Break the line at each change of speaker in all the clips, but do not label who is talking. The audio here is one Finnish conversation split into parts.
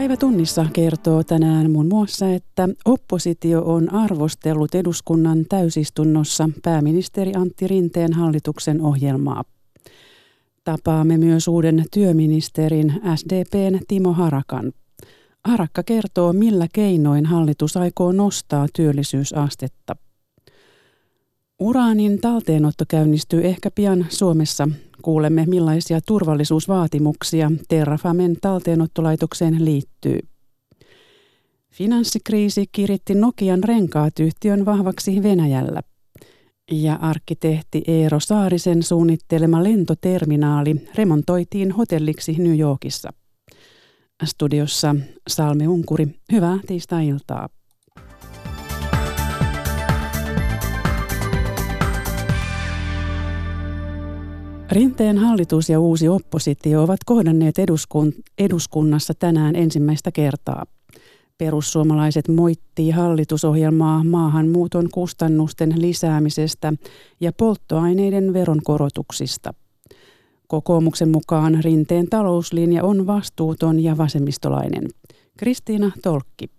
Päivä tunnissa kertoo tänään muun muassa, että oppositio on arvostellut eduskunnan täysistunnossa pääministeri Antti Rinteen hallituksen ohjelmaa. Tapaamme myös uuden työministerin SDPn Timo Harakan. Harakka kertoo, millä keinoin hallitus aikoo nostaa työllisyysastetta. Uraanin talteenotto käynnistyy ehkä pian Suomessa. Kuulemme, millaisia turvallisuusvaatimuksia Terrafamen talteenottolaitokseen liittyy. Finanssikriisi kiritti Nokian renkaat yhtiön vahvaksi Venäjällä. Ja arkkitehti Eero Saarisen suunnittelema lentoterminaali remontoitiin hotelliksi New Yorkissa. Studiossa Salme Unkuri, hyvää tiistai-iltaa. Rinteen hallitus ja uusi oppositio ovat kohdanneet eduskun- eduskunnassa tänään ensimmäistä kertaa. Perussuomalaiset moittii hallitusohjelmaa maahanmuuton kustannusten lisäämisestä ja polttoaineiden veronkorotuksista. Kokoomuksen mukaan Rinteen talouslinja on vastuuton ja vasemmistolainen. Kristiina Tolkki.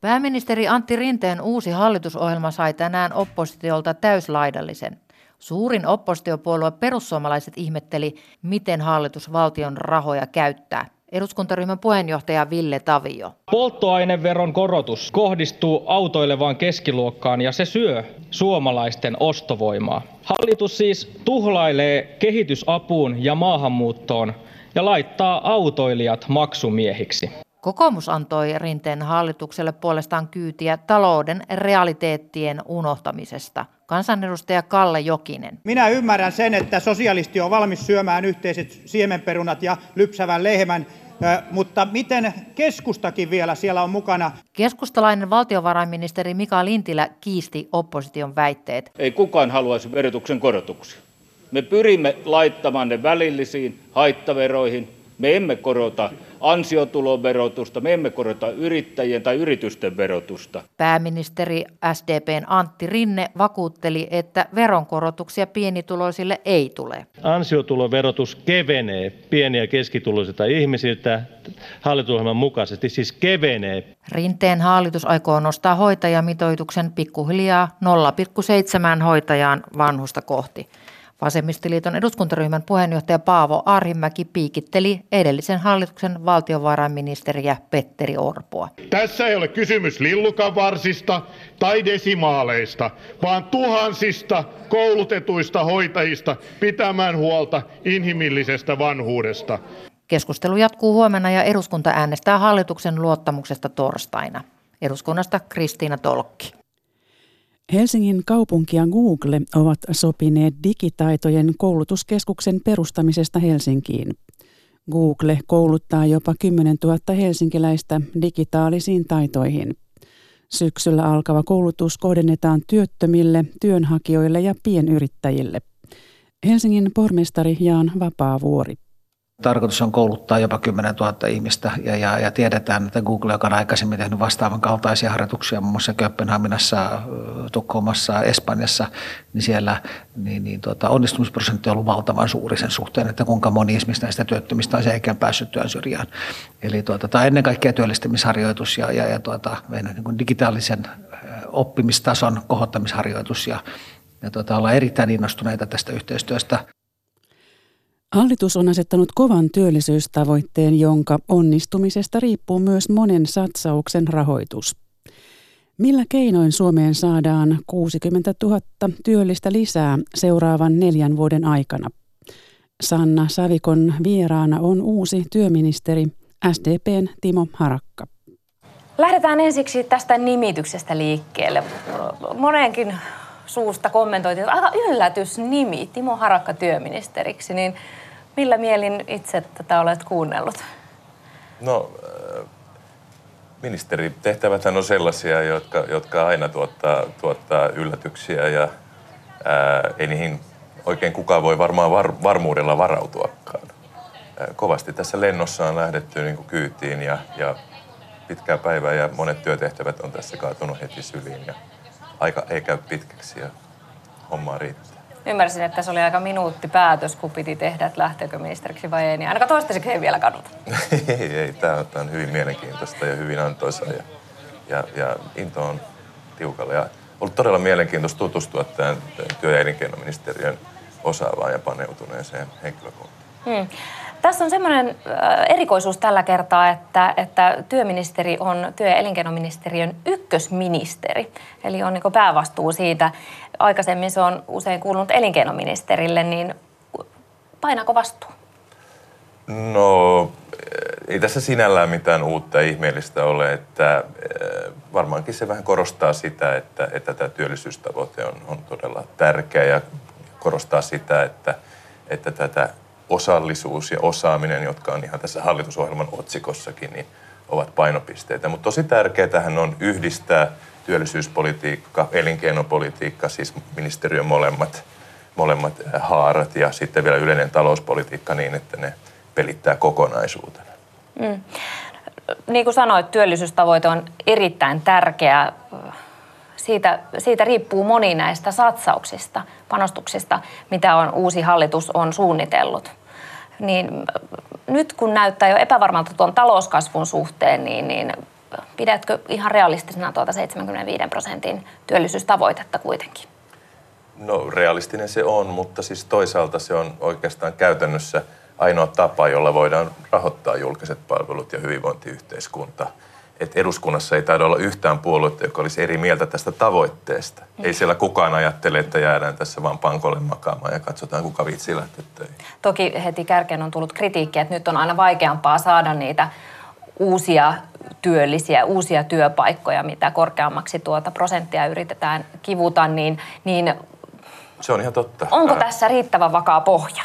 Pääministeri Antti Rinteen uusi hallitusohjelma sai tänään oppositiolta täyslaidallisen. Suurin oppositiopuolue perussuomalaiset ihmetteli, miten hallitus valtion rahoja käyttää. Eduskuntaryhmän puheenjohtaja Ville Tavio.
Polttoaineveron korotus kohdistuu autoilevaan keskiluokkaan ja se syö suomalaisten ostovoimaa. Hallitus siis tuhlailee kehitysapuun ja maahanmuuttoon ja laittaa autoilijat maksumiehiksi.
Kokoomus antoi Rinteen hallitukselle puolestaan kyytiä talouden realiteettien unohtamisesta. Kansanedustaja Kalle Jokinen.
Minä ymmärrän sen, että sosialisti on valmis syömään yhteiset siemenperunat ja lypsävän lehmän, mutta miten keskustakin vielä siellä on mukana?
Keskustalainen valtiovarainministeri Mika Lintilä kiisti opposition väitteet.
Ei kukaan haluaisi verotuksen korotuksia. Me pyrimme laittamaan ne välillisiin haittaveroihin. Me emme korota ansiotuloverotusta, me emme korota yrittäjien tai yritysten verotusta.
Pääministeri SDPn Antti Rinne vakuutteli, että veronkorotuksia pienituloisille ei tule.
Ansiotuloverotus kevenee pieni- ja keskituloisilta ihmisiltä hallitusohjelman mukaisesti, siis kevenee.
Rinteen hallitus aikoo nostaa hoitajamitoituksen pikkuhiljaa 0,7 hoitajaan vanhusta kohti. Vasemmistoliiton eduskuntaryhmän puheenjohtaja Paavo Arhimäki piikitteli edellisen hallituksen valtiovarainministeriä Petteri Orpoa.
Tässä ei ole kysymys lillukanvarsista tai desimaaleista, vaan tuhansista koulutetuista hoitajista pitämään huolta inhimillisestä vanhuudesta.
Keskustelu jatkuu huomenna ja eduskunta äänestää hallituksen luottamuksesta torstaina. Eduskunnasta Kristiina Tolkki.
Helsingin kaupunki ja Google ovat sopineet digitaitojen koulutuskeskuksen perustamisesta Helsinkiin. Google kouluttaa jopa 10 000 helsinkiläistä digitaalisiin taitoihin. Syksyllä alkava koulutus kohdennetaan työttömille, työnhakijoille ja pienyrittäjille. Helsingin pormestari Jaan Vapaavuori.
Tarkoitus on kouluttaa jopa 10 000 ihmistä ja, ja, ja tiedetään, että Google, joka on aikaisemmin tehnyt vastaavan kaltaisia harjoituksia muun muassa Kööpenhaminassa, Tukholmassa, Espanjassa, niin siellä niin, niin, tuota, onnistumisprosentti on ollut valtavan suuri sen suhteen, että kuinka moni esimerkiksi näistä työttömistä on seikään päässyt työn syrjään. Eli tuota, tämä on ennen kaikkea työllistämisharjoitus ja, ja, ja tuota, meidän niin digitaalisen oppimistason kohottamisharjoitus ja, ja tuota, ollaan erittäin innostuneita tästä yhteistyöstä.
Hallitus on asettanut kovan työllisyystavoitteen, jonka onnistumisesta riippuu myös monen satsauksen rahoitus. Millä keinoin Suomeen saadaan 60 000 työllistä lisää seuraavan neljän vuoden aikana? Sanna Savikon vieraana on uusi työministeri SDPn Timo Harakka.
Lähdetään ensiksi tästä nimityksestä liikkeelle. Monenkin suusta kommentoitiin, että aika yllätysnimi, Timo Harakka työministeriksi, niin millä mielin itse tätä olet kuunnellut?
No, äh, ministeritehtäväthän on sellaisia, jotka, jotka aina tuottaa, tuottaa yllätyksiä ja ää, äh, ei niihin oikein kukaan voi varmaan var, varmuudella varautuakaan. Äh, kovasti tässä lennossa on lähdetty niin kyytiin ja, ja pitkää päivää ja monet työtehtävät on tässä kaatunut heti syliin ja aika ei käy pitkäksi ja hommaa riittää.
Ymmärsin, että se oli aika minuuttipäätös, kun piti tehdä, että lähteekö ministeriksi vai ei. Niin ainakaan toistaiseksi ei vielä kaduta.
ei, ei. Tämä on, tämä on hyvin mielenkiintoista ja hyvin antoisa ja, ja, ja into on tiukalla. Ja ollut todella mielenkiintoista tutustua tämän työ- ja elinkeinoministeriön osaavaan ja paneutuneeseen henkilökuntaan. Hmm.
Tässä on semmoinen erikoisuus tällä kertaa, että, että työministeri on työ- ja elinkeinoministeriön ykkösministeri. Eli on niin päävastuu siitä. Aikaisemmin se on usein kuulunut elinkeinoministerille, niin painaako vastuu?
No, ei tässä sinällään mitään uutta ihmeellistä ole, että varmaankin se vähän korostaa sitä, että, että tämä työllisyystavoite on, on todella tärkeä ja korostaa sitä, että, että tätä osallisuus ja osaaminen, jotka on ihan tässä hallitusohjelman otsikossakin, niin ovat painopisteitä. Mutta tosi tärkeää on yhdistää työllisyyspolitiikka, elinkeinopolitiikka, siis ministeriön molemmat, molemmat haarat ja sitten vielä yleinen talouspolitiikka niin, että ne pelittää kokonaisuutena. Mm.
Niin kuin sanoit, työllisyystavoite on erittäin tärkeä. Siitä, siitä riippuu moni näistä satsauksista, panostuksista, mitä on uusi hallitus on suunnitellut niin nyt kun näyttää jo epävarmalta tuon talouskasvun suhteen, niin, niin pidätkö ihan realistisena tuota 75 prosentin työllisyystavoitetta kuitenkin?
No realistinen se on, mutta siis toisaalta se on oikeastaan käytännössä ainoa tapa, jolla voidaan rahoittaa julkiset palvelut ja hyvinvointiyhteiskunta – että eduskunnassa ei taida olla yhtään puoluetta, joka olisi eri mieltä tästä tavoitteesta. Mm. Ei siellä kukaan ajattele, että jäädään tässä vaan pankolle makaamaan ja katsotaan, kuka vitsi lähtee töihin.
Toki heti kärkeen on tullut kritiikkiä, että nyt on aina vaikeampaa saada niitä uusia työllisiä, uusia työpaikkoja, mitä korkeammaksi tuota prosenttia yritetään kivuta, niin, niin
se on ihan totta.
Onko tässä riittävän vakaa pohja?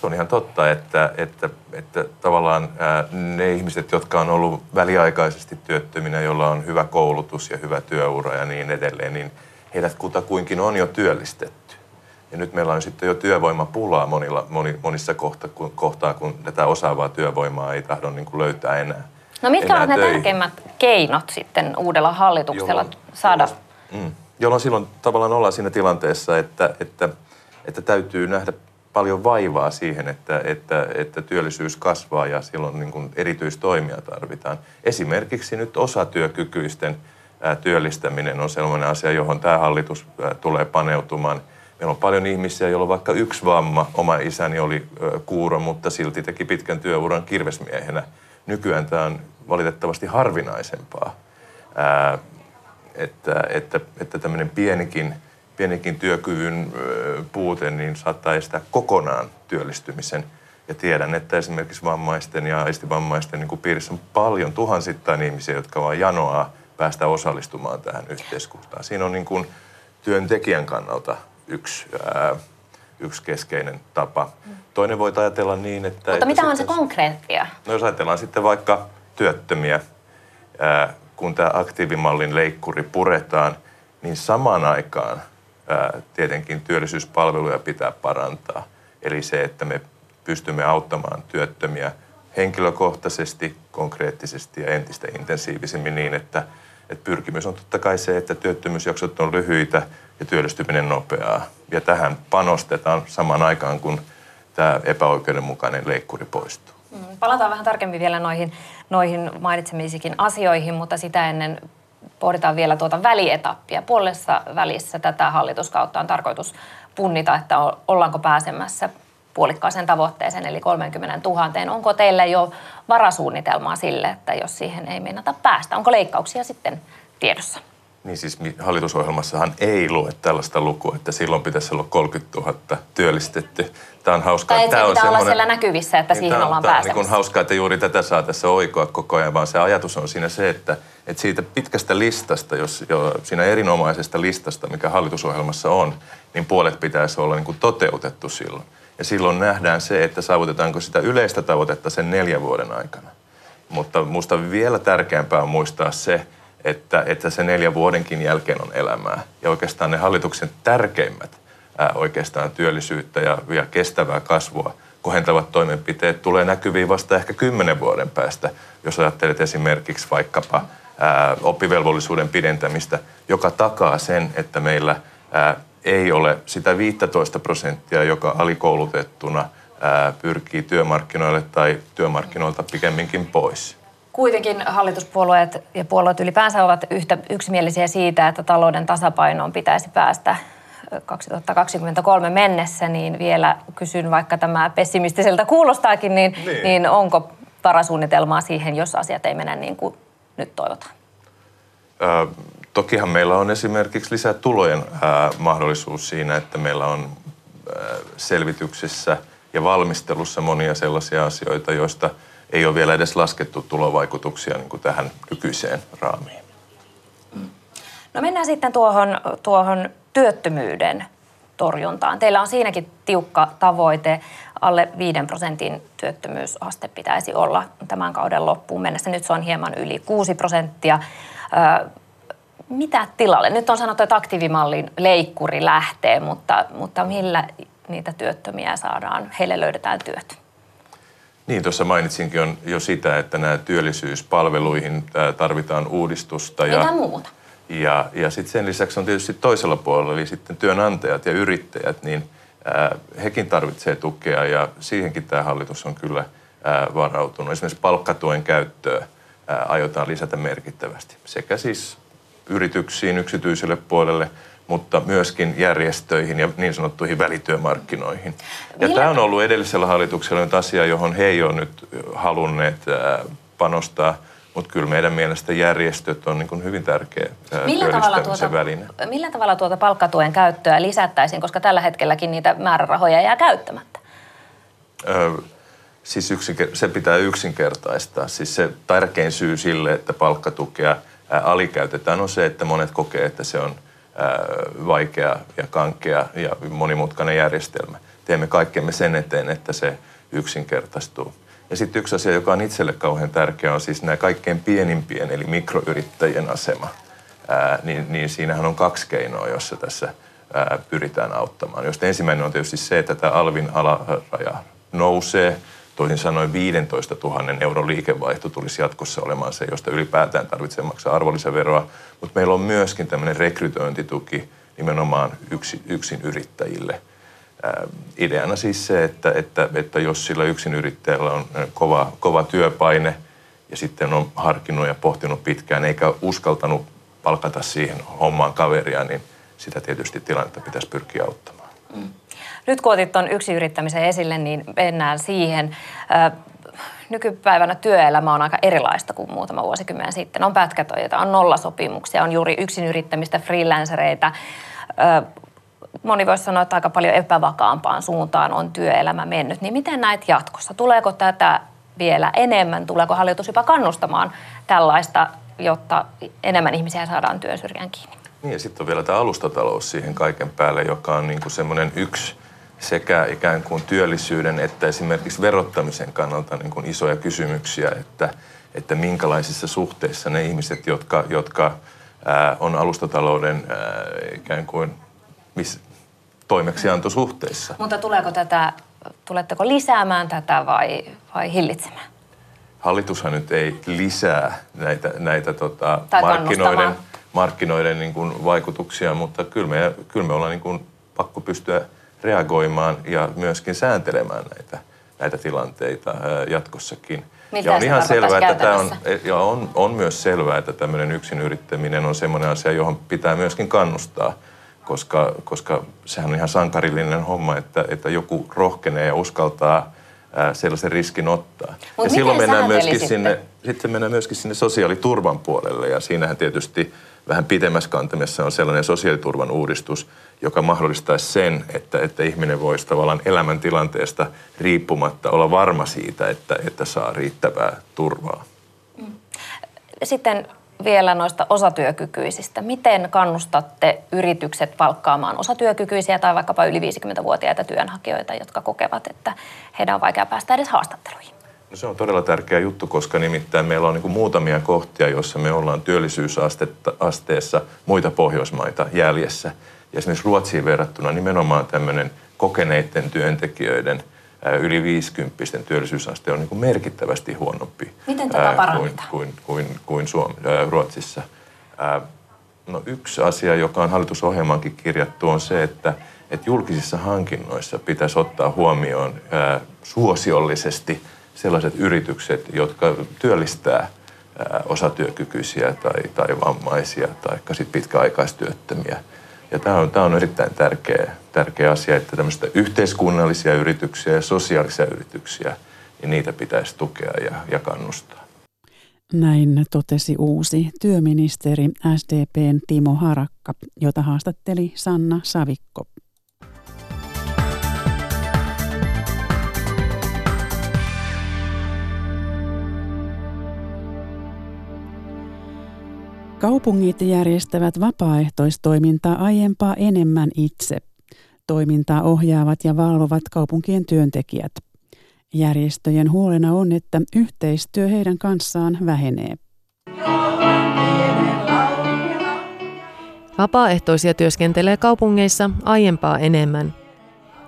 se on ihan totta, että, että, että tavallaan ne ihmiset, jotka on ollut väliaikaisesti työttöminä, joilla on hyvä koulutus ja hyvä työura ja niin edelleen, niin heidät kutakuinkin on jo työllistetty. Ja nyt meillä on sitten jo työvoimapulaa monilla, moni, monissa kohta, kun, kohtaa, kun tätä osaavaa työvoimaa ei tahdo niin kuin löytää enää.
No mitkä ovat ne töihin. tärkeimmät keinot sitten uudella hallituksella jolloin, saada?
Jolloin, mm, jolloin silloin tavallaan ollaan siinä tilanteessa, että, että, että täytyy nähdä paljon vaivaa siihen, että, että, että työllisyys kasvaa ja silloin niin kuin erityistoimia tarvitaan. Esimerkiksi nyt osatyökykyisten työllistäminen on sellainen asia, johon tämä hallitus tulee paneutumaan. Meillä on paljon ihmisiä, joilla on vaikka yksi vamma. Oma isäni oli kuuro, mutta silti teki pitkän työuran kirvesmiehenä. Nykyään tämä on valitettavasti harvinaisempaa. että, että, että tämmöinen pienikin – pienikin työkyvyn puute niin saattaa estää kokonaan työllistymisen. Ja tiedän, että esimerkiksi vammaisten ja aistivammaisten niin piirissä on paljon tuhansittain ihmisiä, jotka vaan janoaa päästä osallistumaan tähän yhteiskuntaan. Siinä on niin kuin työntekijän kannalta yksi, ää, yksi keskeinen tapa. Toinen voi ajatella niin, että... Mutta
mitä on se konkreettia?
No jos ajatellaan sitten vaikka työttömiä, ää, kun tämä aktiivimallin leikkuri puretaan, niin samaan aikaan tietenkin työllisyyspalveluja pitää parantaa. Eli se, että me pystymme auttamaan työttömiä henkilökohtaisesti, konkreettisesti ja entistä intensiivisemmin niin, että, että pyrkimys on totta kai se, että työttömyysjaksot on lyhyitä ja työllistyminen nopeaa. Ja tähän panostetaan samaan aikaan, kun tämä epäoikeudenmukainen leikkuri poistuu.
Mm, palataan vähän tarkemmin vielä noihin, noihin mainitsemisikin asioihin, mutta sitä ennen pohditaan vielä tuota välietappia. Puolessa välissä tätä hallituskautta on tarkoitus punnita, että ollaanko pääsemässä puolikkaaseen tavoitteeseen, eli 30 000. Onko teillä jo varasuunnitelmaa sille, että jos siihen ei meinata päästä? Onko leikkauksia sitten tiedossa?
Niin siis hallitusohjelmassahan ei lue tällaista lukua, että silloin pitäisi olla 30 000 työllistetty.
Tämä on hauskaa. Tai tämä on pitää olla siellä näkyvissä, että niin siihen ollaan
tämä pääsemässä. Tämä on niin hauskaa, että juuri tätä saa tässä oikoa koko ajan, vaan se ajatus on siinä se, että, että siitä pitkästä listasta, jos jo siinä erinomaisesta listasta, mikä hallitusohjelmassa on, niin puolet pitäisi olla niin kuin toteutettu silloin. Ja silloin nähdään se, että saavutetaanko sitä yleistä tavoitetta sen neljän vuoden aikana. Mutta minusta vielä tärkeämpää on muistaa se, että, että se neljän vuodenkin jälkeen on elämää. Ja oikeastaan ne hallituksen tärkeimmät ää, oikeastaan työllisyyttä ja, ja kestävää kasvua kohentavat toimenpiteet tulee näkyviin vasta ehkä kymmenen vuoden päästä, jos ajattelet esimerkiksi vaikkapa ää, oppivelvollisuuden pidentämistä, joka takaa sen, että meillä ää, ei ole sitä 15 prosenttia, joka alikoulutettuna pyrkii työmarkkinoille tai työmarkkinoilta pikemminkin pois.
Kuitenkin hallituspuolueet ja puolueet ylipäänsä ovat yhtä yksimielisiä siitä, että talouden tasapainoon pitäisi päästä 2023 mennessä, niin vielä kysyn, vaikka tämä pessimistiseltä kuulostaakin, niin, niin. niin onko varasuunnitelmaa siihen, jos asiat ei mene niin kuin nyt toivotaan?
Ö, tokihan meillä on esimerkiksi lisätulojen ää, mahdollisuus siinä, että meillä on ää, selvityksissä ja valmistelussa monia sellaisia asioita, joista ei ole vielä edes laskettu tulovaikutuksia niin kuin tähän nykyiseen raamiin.
No mennään sitten tuohon, tuohon työttömyyden torjuntaan. Teillä on siinäkin tiukka tavoite. Alle 5 prosentin työttömyysaste pitäisi olla tämän kauden loppuun mennessä. Nyt se on hieman yli 6 prosenttia. Mitä tilalle? Nyt on sanottu, että aktiivimallin leikkuri lähtee, mutta, mutta millä niitä työttömiä saadaan, heille löydetään työt?
Niin, tuossa mainitsinkin on jo sitä, että nämä työllisyyspalveluihin tarvitaan uudistusta.
Mitä ja, muuta?
Ja, ja sitten sen lisäksi on tietysti toisella puolella, eli sitten työnantajat ja yrittäjät, niin ää, hekin tarvitsee tukea ja siihenkin tämä hallitus on kyllä ää, varautunut. Esimerkiksi palkkatuen käyttöä ää, aiotaan lisätä merkittävästi sekä siis yrityksiin, yksityiselle puolelle, mutta myöskin järjestöihin ja niin sanottuihin välityömarkkinoihin. Ja tämä on ollut edellisellä hallituksella nyt asia, johon he ei ole nyt halunneet panostaa – mutta kyllä meidän mielestä järjestöt on niin hyvin tärkeä millä tavalla, tuota, väline.
millä tavalla tuota palkkatuen käyttöä lisättäisiin, koska tällä hetkelläkin niitä määrärahoja jää käyttämättä?
Ö, siis yksinker- se pitää yksinkertaistaa. Siis se tärkein syy sille, että palkkatukea ää, alikäytetään, on se, että monet kokee, että se on vaikea ja kankea ja monimutkainen järjestelmä. Teemme kaikkemme sen eteen, että se yksinkertaistuu. Ja sitten yksi asia, joka on itselle kauhean tärkeä, on siis nämä kaikkein pienimpien, eli mikroyrittäjien asema. Ää, niin, niin siinähän on kaksi keinoa, jossa tässä ää, pyritään auttamaan. Josta ensimmäinen on tietysti se, että tämä alvin alaraja nousee. Toisin sanoen 15 000 euron liikevaihto tulisi jatkossa olemaan se, josta ylipäätään tarvitsee maksaa arvonlisäveroa. Mutta meillä on myöskin tämmöinen rekrytointituki nimenomaan yksi, yksin yrittäjille – Ideana siis se, että, että, että jos sillä yksin yrittäjällä on kova, kova työpaine ja sitten on harkinnut ja pohtinut pitkään eikä uskaltanut palkata siihen hommaan kaveria, niin sitä tietysti tilannetta pitäisi pyrkiä auttamaan. Mm.
Nyt kun otit tuon yksin yrittämisen esille, niin mennään siihen. Nykypäivänä työelämä on aika erilaista kuin muutama vuosikymmen sitten. On pätkätöitä, on nollasopimuksia, on juuri yksin yrittämistä, freelancereita moni voisi sanoa, että aika paljon epävakaampaan suuntaan on työelämä mennyt. Niin miten näet jatkossa? Tuleeko tätä vielä enemmän? Tuleeko hallitus jopa kannustamaan tällaista, jotta enemmän ihmisiä saadaan työn syrjään kiinni?
Niin ja sitten on vielä tämä alustatalous siihen kaiken päälle, joka on niin kuin semmoinen yksi sekä ikään kuin työllisyyden että esimerkiksi verottamisen kannalta niin kuin isoja kysymyksiä, että, että minkälaisissa suhteissa ne ihmiset, jotka, jotka ää, on alustatalouden ää, ikään kuin miss, toimeksiantosuhteissa.
Mutta tuleeko tätä, tuletteko lisäämään tätä vai, vai hillitsemään?
Hallitushan nyt ei lisää näitä, näitä tota, markkinoiden, markkinoiden niin kuin vaikutuksia, mutta kyllä me, kyllä me ollaan niin kuin pakko pystyä reagoimaan ja myöskin sääntelemään näitä, näitä tilanteita jatkossakin.
Miltä ja on ihan selvää, että tämä
on, ja on, on myös selvää, että tämmöinen yksin yrittäminen on semmoinen asia, johon pitää myöskin kannustaa – koska, koska sehän on ihan sankarillinen homma, että, että joku rohkenee ja uskaltaa ää, sellaisen riskin ottaa.
Mut
ja
silloin mennään myöskin
sinne, sitten mennään myöskin sinne sosiaaliturvan puolelle ja siinähän tietysti vähän pitemmässä kantamassa on sellainen sosiaaliturvan uudistus, joka mahdollistaisi sen, että, että ihminen voisi tavallaan elämäntilanteesta riippumatta olla varma siitä, että, että saa riittävää turvaa. Mm.
Sitten vielä noista osatyökykyisistä. Miten kannustatte yritykset palkkaamaan osatyökykyisiä tai vaikkapa yli 50-vuotiaita työnhakijoita, jotka kokevat, että heidän on vaikea päästä edes haastatteluihin?
No se on todella tärkeä juttu, koska nimittäin meillä on niin muutamia kohtia, joissa me ollaan työllisyysasteessa muita Pohjoismaita jäljessä. Ja esimerkiksi Ruotsiin verrattuna nimenomaan tämmöinen kokeneiden työntekijöiden – yli 50 työllisyysaste on niin kuin merkittävästi huonompi
Miten tätä
kuin, kuin, kuin, kuin Suom- Ruotsissa. No yksi asia, joka on hallitusohjelmankin kirjattu, on se, että, että julkisissa hankinnoissa pitäisi ottaa huomioon ää, suosiollisesti sellaiset yritykset, jotka työllistää osatyökykyisiä tai, tai vammaisia tai sit pitkäaikaistyöttömiä. Ja tämä on, tämä on erittäin tärkeä, tärkeä asia, että tämmöistä yhteiskunnallisia yrityksiä ja sosiaalisia yrityksiä, niin niitä pitäisi tukea ja, ja kannustaa.
Näin totesi uusi työministeri SDPn Timo Harakka, jota haastatteli Sanna Savikko. Kaupungit järjestävät vapaaehtoistoimintaa aiempaa enemmän itse. Toimintaa ohjaavat ja valvovat kaupunkien työntekijät. Järjestöjen huolena on, että yhteistyö heidän kanssaan vähenee.
Vapaaehtoisia työskentelee kaupungeissa aiempaa enemmän.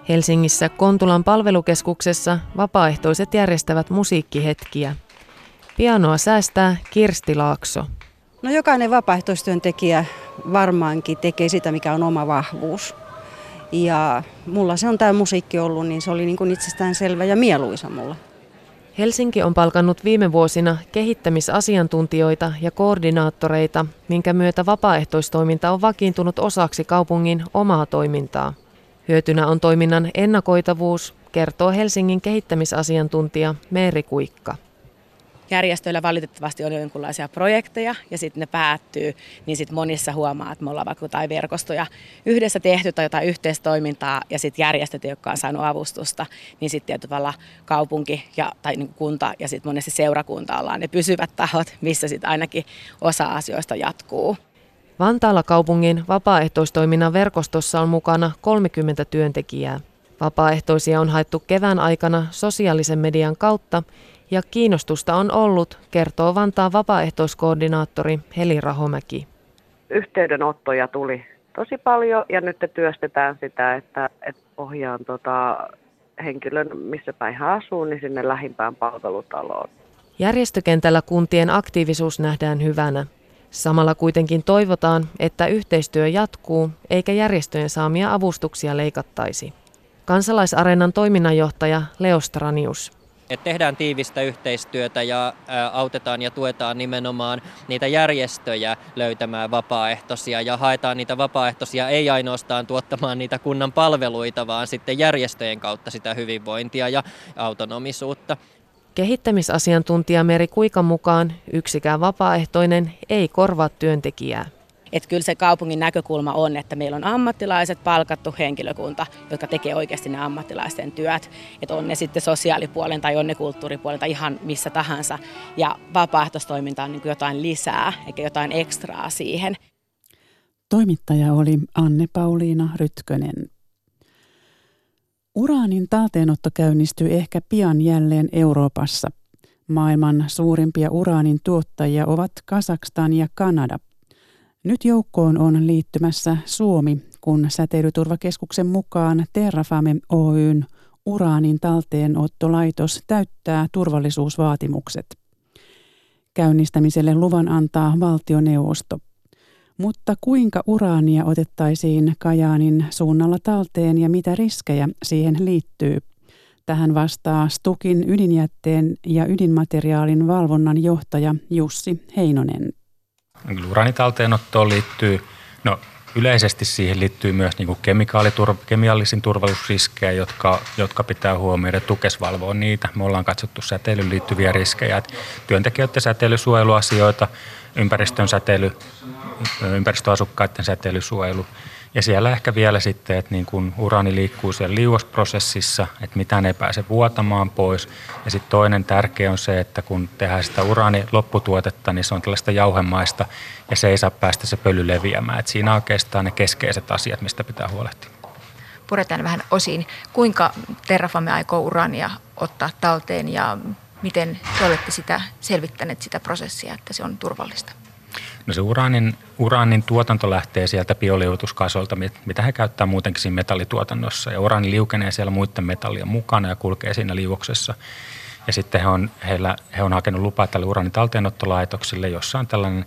Helsingissä Kontulan palvelukeskuksessa vapaaehtoiset järjestävät musiikkihetkiä. Pianoa säästää Kirsti Laakso.
No jokainen vapaaehtoistyöntekijä varmaankin tekee sitä, mikä on oma vahvuus. Ja mulla se on tämä musiikki ollut, niin se oli niin kuin itsestään selvä ja mieluisa mulla.
Helsinki on palkannut viime vuosina kehittämisasiantuntijoita ja koordinaattoreita, minkä myötä vapaaehtoistoiminta on vakiintunut osaksi kaupungin omaa toimintaa. Hyötynä on toiminnan ennakoitavuus, kertoo Helsingin kehittämisasiantuntija Meeri Kuikka
järjestöillä valitettavasti on jonkinlaisia projekteja ja sitten ne päättyy, niin sitten monissa huomaa, että me ollaan vaikka jotain verkostoja yhdessä tehty tai jotain yhteistoimintaa ja sitten järjestöt, jotka on saanut avustusta, niin sitten tietyllä tavalla kaupunki ja, tai niin kunta ja sitten monesti seurakunta ollaan ne pysyvät tahot, missä sitten ainakin osa asioista jatkuu.
Vantaalla kaupungin vapaaehtoistoiminnan verkostossa on mukana 30 työntekijää. Vapaaehtoisia on haettu kevään aikana sosiaalisen median kautta ja kiinnostusta on ollut, kertoo Vantaan vapaaehtoiskoordinaattori Heli Rahomäki.
Yhteydenottoja tuli tosi paljon ja nyt työstetään sitä, että, että ohjaan tota henkilön, missä päin hän asuu, niin sinne lähimpään palvelutaloon.
Järjestökentällä kuntien aktiivisuus nähdään hyvänä. Samalla kuitenkin toivotaan, että yhteistyö jatkuu eikä järjestöjen saamia avustuksia leikattaisi. Kansalaisareenan toiminnanjohtaja Leo Stranius
että tehdään tiivistä yhteistyötä ja autetaan ja tuetaan nimenomaan niitä järjestöjä löytämään vapaaehtoisia ja haetaan niitä vapaaehtoisia ei ainoastaan tuottamaan niitä kunnan palveluita, vaan sitten järjestöjen kautta sitä hyvinvointia ja autonomisuutta.
Kehittämisasiantuntija Meri Kuikan mukaan yksikään vapaaehtoinen ei korvaa työntekijää.
Että kyllä se kaupungin näkökulma on, että meillä on ammattilaiset, palkattu henkilökunta, jotka tekee oikeasti ne ammattilaisten työt. Että on ne sitten sosiaalipuolen tai on ne kulttuuripuolen tai ihan missä tahansa. Ja vapaaehtoistoiminta on niin jotain lisää, eikä jotain ekstraa siihen.
Toimittaja oli Anne-Pauliina Rytkönen. Uraanin talteenotto käynnistyy ehkä pian jälleen Euroopassa. Maailman suurimpia uraanin tuottajia ovat Kazakstan ja Kanada – nyt joukkoon on liittymässä Suomi, kun säteilyturvakeskuksen mukaan Terrafame Oyn uraanin talteenottolaitos täyttää turvallisuusvaatimukset. Käynnistämiselle luvan antaa valtioneuvosto. Mutta kuinka uraania otettaisiin Kajaanin suunnalla talteen ja mitä riskejä siihen liittyy? Tähän vastaa Stukin ydinjätteen ja ydinmateriaalin valvonnan johtaja Jussi Heinonen.
Uraanitalteenottoon liittyy, no yleisesti siihen liittyy myös niin kuin kemiallisiin turvallisuusriskejä, jotka, jotka pitää huomioida. Tukes valvoo niitä. Me ollaan katsottu säteilyyn liittyviä riskejä, että työntekijöiden säteilysuojeluasioita, ympäristön säteily, ympäristöasukkaiden säteilysuojelu – ja siellä ehkä vielä sitten, että niin kun uraani liikkuu siellä liuosprosessissa, että mitään ei pääse vuotamaan pois. Ja sitten toinen tärkeä on se, että kun tehdään sitä uraani lopputuotetta, niin se on tällaista jauhemaista ja se ei saa päästä se pöly leviämään. Et siinä on oikeastaan ne keskeiset asiat, mistä pitää huolehtia.
Puretaan vähän osiin. Kuinka Terrafame aikoo uraania ottaa talteen ja miten te olette sitä selvittäneet sitä prosessia, että se on turvallista?
No se uraanin, uraanin tuotanto lähtee sieltä bioliuotuskasolta, mitä he käyttää muutenkin siinä metallituotannossa. Ja uraani liukenee siellä muiden metallien mukana ja kulkee siinä liuoksessa. Ja sitten he on, heillä, he on hakenut lupaa tälle uraanin talteenottolaitokselle, jossa on tällainen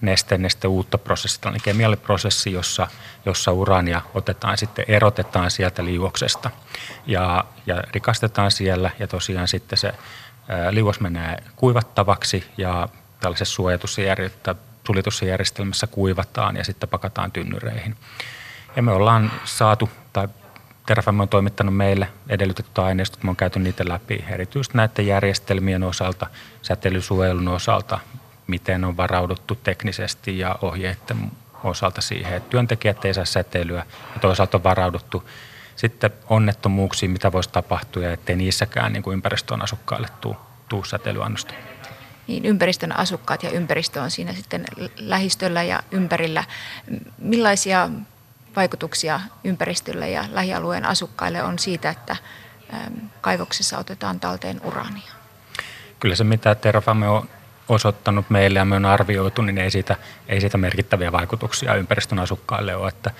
neste, neste uutta prosessia, tällainen kemialliprosessi, jossa, jossa urania otetaan sitten, erotetaan sieltä liuoksesta ja, ja rikastetaan siellä ja tosiaan sitten se liuos menee kuivattavaksi ja tällaisessa suojatussa suljetussa järjestelmässä kuivataan ja sitten pakataan tynnyreihin. Ja me ollaan saatu, tai Terrafame on toimittanut meille edellytetty aineistot, me on käyty niitä läpi erityisesti näiden järjestelmien osalta, säteilysuojelun osalta, miten on varauduttu teknisesti ja ohjeiden osalta siihen, että työntekijät ei saa säteilyä ja toisaalta on varauduttu sitten onnettomuuksiin, mitä voisi tapahtua ja ettei niissäkään niin kuin ympäristön asukkaille tuu, tuu säteilyannosta.
Niin ympäristön asukkaat ja ympäristö on siinä sitten lähistöllä ja ympärillä. Millaisia vaikutuksia ympäristölle ja lähialueen asukkaille on siitä, että kaivoksessa otetaan talteen uraania?
Kyllä se, mitä Terrafame on osoittanut meille ja me on arvioitu, niin ei siitä, ei siitä merkittäviä vaikutuksia ympäristön asukkaille ole. Että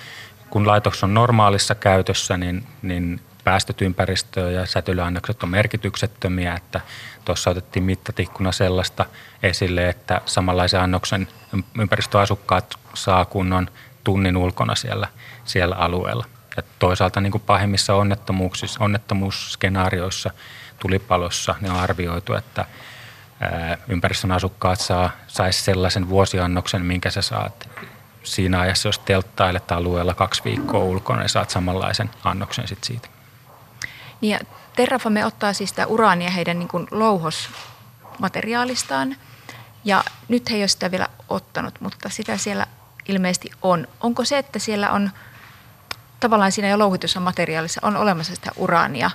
kun laitos on normaalissa käytössä, niin, niin päästöt ympäristöön ja säteilyannokset on merkityksettömiä, että tuossa otettiin mittatikkuna sellaista esille, että samanlaisen annoksen ympäristöasukkaat saa kunnon tunnin ulkona siellä, siellä alueella. Ja toisaalta niin kuin pahimmissa onnettomuuksissa, onnettomuusskenaarioissa, tulipalossa, ne on arvioitu, että ympäristön asukkaat saa, saisi sellaisen vuosiannoksen, minkä sä saat siinä ajassa, jos telttailet alueella kaksi viikkoa ulkona, niin saat samanlaisen annoksen sit siitä.
Niin ja Terrafame ottaa siis sitä uraania heidän niin kuin louhosmateriaalistaan. Ja nyt he ei ole sitä vielä ottanut, mutta sitä siellä ilmeisesti on. Onko se, että siellä on tavallaan siinä jo louhitussa materiaalissa on olemassa sitä uraania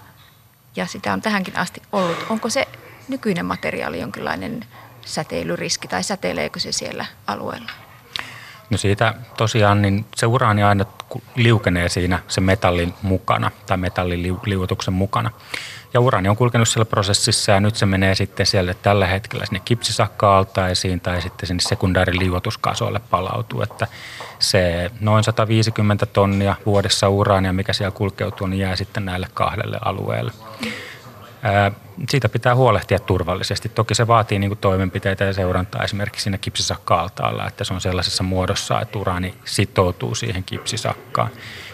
ja sitä on tähänkin asti ollut. Onko se nykyinen materiaali jonkinlainen säteilyriski tai säteileekö se siellä alueella?
No siitä tosiaan niin se uraani aina liukenee siinä se metallin mukana tai metallin liuotuksen mukana. Ja uraani on kulkenut siellä prosessissa ja nyt se menee sitten siellä tällä hetkellä sinne kipsisakka-altaisiin tai sitten sinne sekundaariliuotuskasoille palautuu. Että se noin 150 tonnia vuodessa uraania, mikä siellä kulkeutuu, niin jää sitten näille kahdelle alueelle. Siitä pitää huolehtia turvallisesti. Toki se vaatii niin kuin toimenpiteitä ja seurantaa esimerkiksi siinä kipsisakka-altaalla, että se on sellaisessa muodossa, että uraani sitoutuu siihen kipsisakkaan.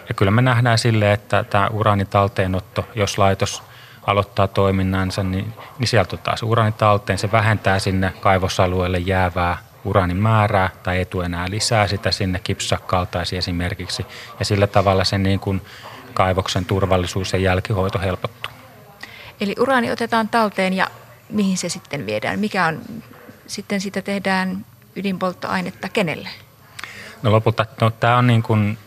Ja kyllä me nähdään sille, että tämä uraanin talteenotto, jos laitos aloittaa toiminnansa, niin, niin sieltä ottaa se uraani talteen. Se vähentää sinne kaivosalueelle jäävää uraanin määrää tai ei tule enää lisää sitä sinne kipsisakka-altaisiin esimerkiksi. Ja sillä tavalla se niin kuin kaivoksen turvallisuus ja jälkihoito helpottuu.
Eli uraani otetaan talteen ja mihin se sitten viedään? Mikä on, sitten sitä tehdään ydinpolttoainetta kenelle?
No lopulta, no tämä on niin kuin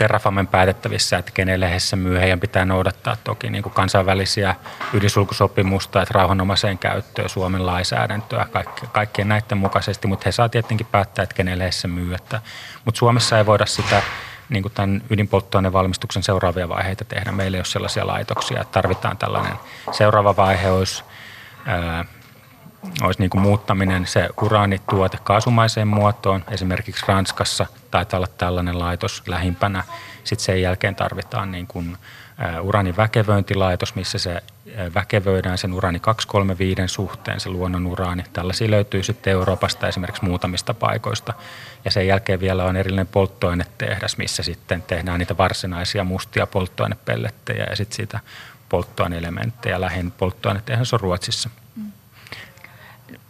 Terrafamen päätettävissä, että kenelle se myy. Heidän pitää noudattaa toki niin kuin kansainvälisiä ydinsulkusopimusta, että rauhanomaiseen käyttöön, Suomen lainsäädäntöä, kaikki, kaikkien näiden mukaisesti, mutta he saa tietenkin päättää, että kenelle se myy. Että, mutta Suomessa ei voida sitä niin kuin tämän ydinpolttoainevalmistuksen seuraavia vaiheita tehdä. Meillä ei ole sellaisia laitoksia, että tarvitaan tällainen seuraava vaihe olisi, ää, olisi niin kuin muuttaminen se uraanituote kaasumaiseen muotoon. Esimerkiksi Ranskassa taitaa olla tällainen laitos lähimpänä. Sitten sen jälkeen tarvitaan niin kuin uraanin väkevöintilaitos, missä se väkevöidään sen uraani 235 suhteen, se luonnon uraani. Tällaisia löytyy sitten Euroopasta esimerkiksi muutamista paikoista. Ja sen jälkeen vielä on erillinen polttoainetehdas, missä sitten tehdään niitä varsinaisia mustia polttoainepellettejä ja sitten siitä polttoaineelementtejä. Lähin polttoainetehdas on Ruotsissa. Mm.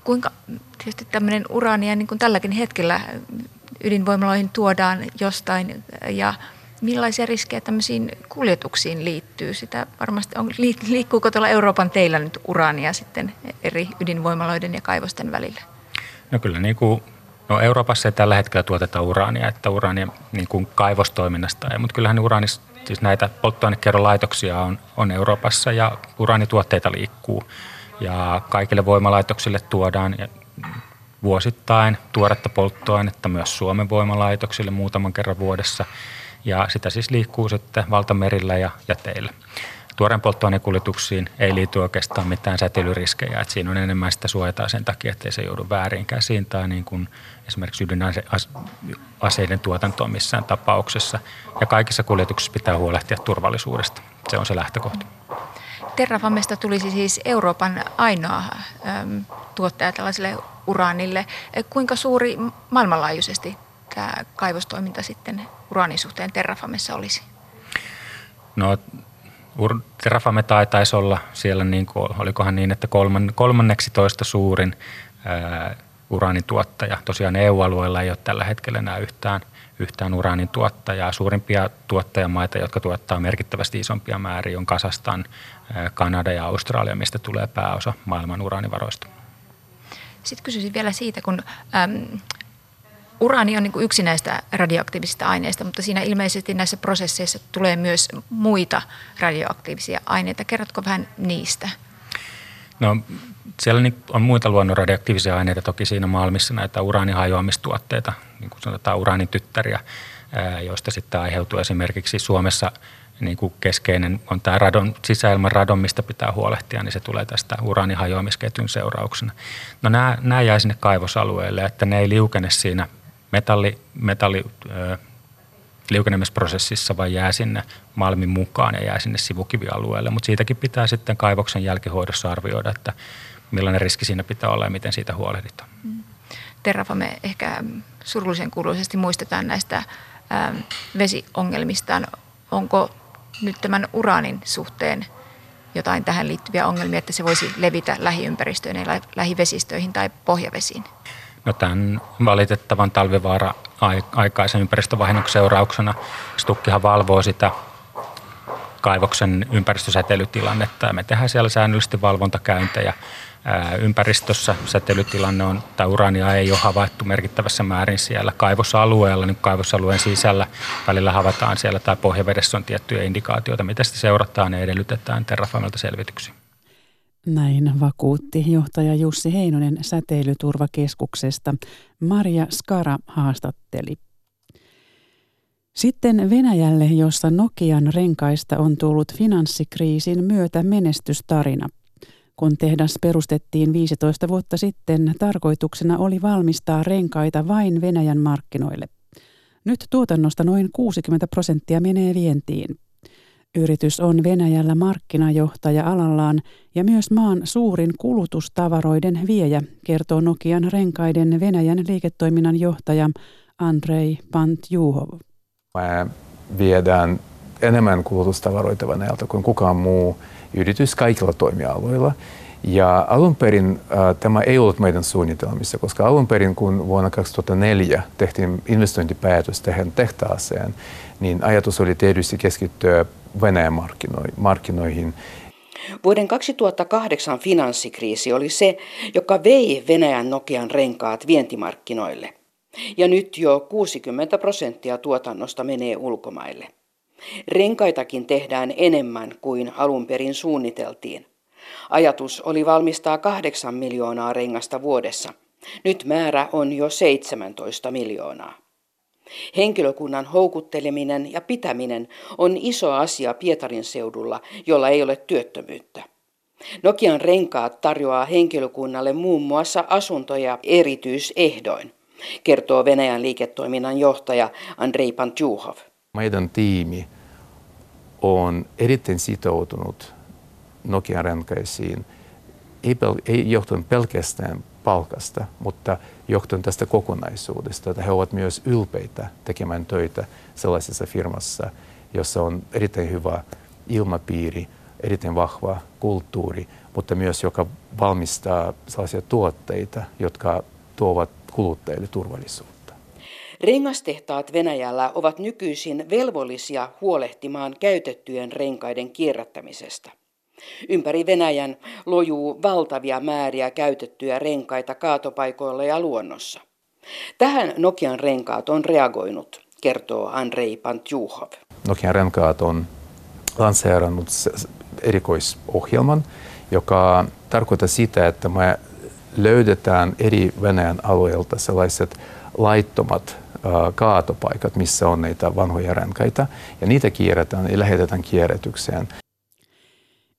Kuinka tietysti tämmöinen uraania niin kuin tälläkin hetkellä ydinvoimaloihin tuodaan jostain ja – millaisia riskejä tämmöisiin kuljetuksiin liittyy? Sitä varmasti on, liikkuuko tuolla Euroopan teillä nyt uraania sitten eri ydinvoimaloiden ja kaivosten välillä?
No kyllä niin kuin, no Euroopassa ei tällä hetkellä tuoteta uraania, että uraania niin kuin kaivostoiminnasta ei, mutta kyllähän uraanista siis näitä polttoainekerrolaitoksia on, on Euroopassa ja uraanituotteita liikkuu. Ja kaikille voimalaitoksille tuodaan vuosittain tuoretta polttoainetta myös Suomen voimalaitoksille muutaman kerran vuodessa – ja sitä siis liikkuu sitten valtamerillä ja jäteillä. Tuoreen polttoainekuljetuksiin ei liity oikeastaan mitään säteilyriskejä, että siinä on enemmän sitä suojataan sen takia, ettei se joudu väärin käsiin tai niin kuin esimerkiksi ydinaseiden tuotantoon missään tapauksessa. Ja kaikissa kuljetuksissa pitää huolehtia turvallisuudesta. Se on se lähtökohta.
Terrafamesta tulisi siis Euroopan ainoa äm, tuottaja tällaiselle uraanille. Kuinka suuri maailmanlaajuisesti tämä kaivostoiminta sitten uraanin suhteen Terrafamessa olisi?
No Terrafame taitaisi olla siellä, niin kuin, olikohan niin, että kolman, kolmanneksi toista suurin ää, uraanin tuottaja. Tosiaan EU-alueella ei ole tällä hetkellä enää yhtään, yhtään uraanin tuottajaa. Suurimpia tuottajamaita, jotka tuottaa merkittävästi isompia määriä, on Kasastan, Kanada ja Australia, mistä tulee pääosa maailman uraanivaroista.
Sitten kysyisin vielä siitä, kun äm, uraani on niin kuin yksi näistä radioaktiivisista aineista, mutta siinä ilmeisesti näissä prosesseissa tulee myös muita radioaktiivisia aineita. Kerrotko vähän niistä?
No siellä on muita luonnon radioaktiivisia aineita toki siinä Malmissa, näitä uraanihajoamistuotteita, niin kuin sanotaan uraanin tyttäriä, joista sitten aiheutuu esimerkiksi Suomessa niin kuin keskeinen on tämä radon, sisäilman radon, mistä pitää huolehtia, niin se tulee tästä uraanihajoamisketjun seurauksena. No nämä, nämä jäi sinne kaivosalueelle, että ne ei liukene siinä metalli, metalli liukenemisprosessissa, vaan jää sinne malmin mukaan ja jää sinne sivukivialueelle. Mutta siitäkin pitää sitten kaivoksen jälkihoidossa arvioida, että millainen riski siinä pitää olla ja miten siitä huolehditaan. Mm.
Terrafame ehkä surullisen kuuluisesti muistetaan näistä vesiongelmistaan. Onko nyt tämän uraanin suhteen jotain tähän liittyviä ongelmia, että se voisi levitä lähiympäristöön, lähivesistöihin tai pohjavesiin?
No tämän valitettavan talvivaara aikaisen ympäristövahingon seurauksena. Stukkihan valvoo sitä kaivoksen ympäristösäteilytilannetta ja me tehdään siellä säännöllisesti valvontakäyntejä. Ympäristössä säteilytilanne on, tai uraania ei ole havaittu merkittävässä määrin siellä kaivosalueella, niin kaivosalueen sisällä. Välillä havaitaan siellä tai pohjavedessä on tiettyjä indikaatioita, mitä sitä seurataan ja edellytetään Terrafamilta selvityksiä.
Näin vakuutti johtaja Jussi Heinonen säteilyturvakeskuksesta. Maria Skara haastatteli. Sitten Venäjälle, jossa Nokian renkaista on tullut finanssikriisin myötä menestystarina – kun tehdas perustettiin 15 vuotta sitten, tarkoituksena oli valmistaa renkaita vain Venäjän markkinoille. Nyt tuotannosta noin 60 prosenttia menee vientiin. Yritys on Venäjällä markkinajohtaja alallaan ja myös maan suurin kulutustavaroiden viejä, kertoo Nokian renkaiden Venäjän liiketoiminnan johtaja Andrei Pantjuhov.
Me viedään enemmän kulutustavaroita Venäjältä kuin kukaan muu yritys kaikilla toimialoilla. Ja alun perin äh, tämä ei ollut meidän suunnitelmissa, koska alun perin kun vuonna 2004 tehtiin investointipäätös tähän tehtaaseen, niin ajatus oli tietysti keskittyä Venäjän markkinoihin.
Vuoden 2008 finanssikriisi oli se, joka vei Venäjän Nokian renkaat vientimarkkinoille. Ja nyt jo 60 prosenttia tuotannosta menee ulkomaille. Renkaitakin tehdään enemmän kuin alun perin suunniteltiin. Ajatus oli valmistaa kahdeksan miljoonaa rengasta vuodessa. Nyt määrä on jo 17 miljoonaa. Henkilökunnan houkutteleminen ja pitäminen on iso asia Pietarin seudulla, jolla ei ole työttömyyttä. Nokian renkaat tarjoaa henkilökunnalle muun muassa asuntoja erityisehdoin, kertoo Venäjän liiketoiminnan johtaja Andrei Pantjuhov.
Meidän tiimi on erittäin sitoutunut Nokian renkaisiin, ei, pel- ei johtuen pelkästään palkasta, mutta johtuen tästä kokonaisuudesta, että he ovat myös ylpeitä tekemään töitä sellaisessa firmassa, jossa on erittäin hyvä ilmapiiri, erittäin vahva kulttuuri, mutta myös joka valmistaa sellaisia tuotteita, jotka tuovat kuluttajille turvallisuutta.
Rengastehtaat Venäjällä ovat nykyisin velvollisia huolehtimaan käytettyjen renkaiden kierrättämisestä. Ympäri Venäjän lojuu valtavia määriä käytettyjä renkaita kaatopaikoilla ja luonnossa. Tähän Nokian renkaat on reagoinut, kertoo Andrei Pantjuhov.
Nokian renkaat on lanseerannut erikoisohjelman, joka tarkoittaa sitä, että me löydetään eri Venäjän alueilta sellaiset laittomat kaatopaikat, missä on näitä vanhoja renkaita, ja niitä kierretään ja lähetetään kierrätykseen.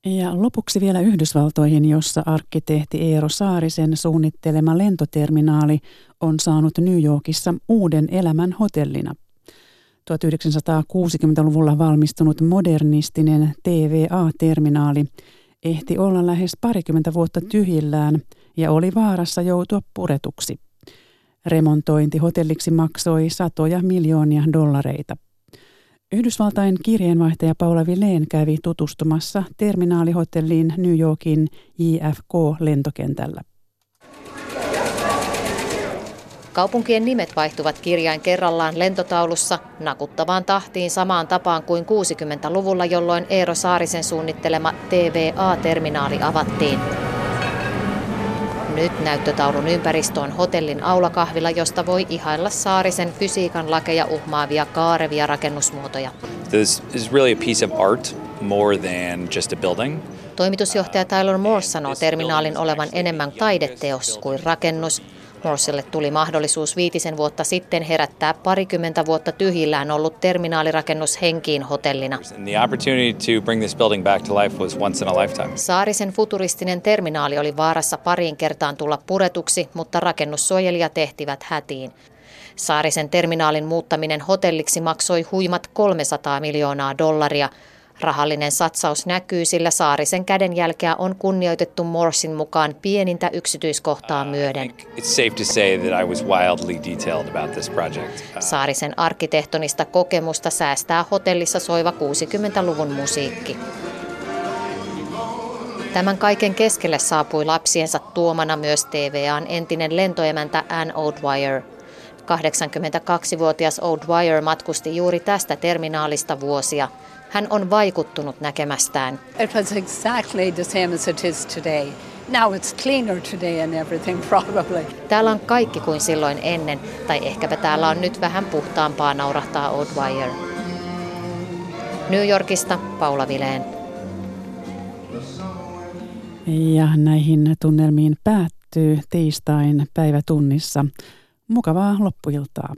Ja lopuksi vielä Yhdysvaltoihin, jossa arkkitehti Eero Saarisen suunnittelema lentoterminaali on saanut New Yorkissa uuden elämän hotellina. 1960-luvulla valmistunut modernistinen TVA-terminaali ehti olla lähes parikymmentä vuotta tyhjillään ja oli vaarassa joutua puretuksi. Remontointi hotelliksi maksoi satoja miljoonia dollareita. Yhdysvaltain kirjeenvaihtaja Paula Villeen kävi tutustumassa terminaalihotelliin New Yorkin JFK-lentokentällä.
Kaupunkien nimet vaihtuvat kirjain kerrallaan lentotaulussa nakuttavaan tahtiin samaan tapaan kuin 60-luvulla, jolloin Eero Saarisen suunnittelema TVA-terminaali avattiin. Nyt näyttötaulun ympäristö on hotellin aulakahvila, josta voi ihailla Saarisen fysiikan lakeja uhmaavia kaarevia rakennusmuotoja.
This is really a piece of art more than just a building.
Toimitusjohtaja Tyler Moore sanoo terminaalin olevan enemmän taideteos kuin rakennus. Morselle tuli mahdollisuus viitisen vuotta sitten herättää parikymmentä vuotta tyhjillään ollut terminaalirakennus henkiin hotellina. Saarisen futuristinen terminaali oli vaarassa pariin kertaan tulla puretuksi, mutta rakennussuojelijat tehtivät hätiin. Saarisen terminaalin muuttaminen hotelliksi maksoi huimat 300 miljoonaa dollaria – Rahallinen satsaus näkyy, sillä Saarisen kädenjälkeä on kunnioitettu Morsin mukaan pienintä yksityiskohtaa myöden. Saarisen arkkitehtonista kokemusta säästää hotellissa soiva 60-luvun musiikki. Tämän kaiken keskelle saapui lapsiensa tuomana myös TVAn entinen lentoemäntä Ann O'Dwyer. 82-vuotias O'Dwyer matkusti juuri tästä terminaalista vuosia – hän on vaikuttunut näkemästään. It was exactly the same as it is today. Now it's cleaner today and everything probably. Täällä on kaikki kuin silloin ennen, tai ehkäpä täällä on nyt vähän puhtaampaa, naurahtaa Oldwire. New Yorkista Paula Vileen.
Ja näihin tunnelmiin päättyy tiistain päivätunnissa. Mukavaa loppuiltaa.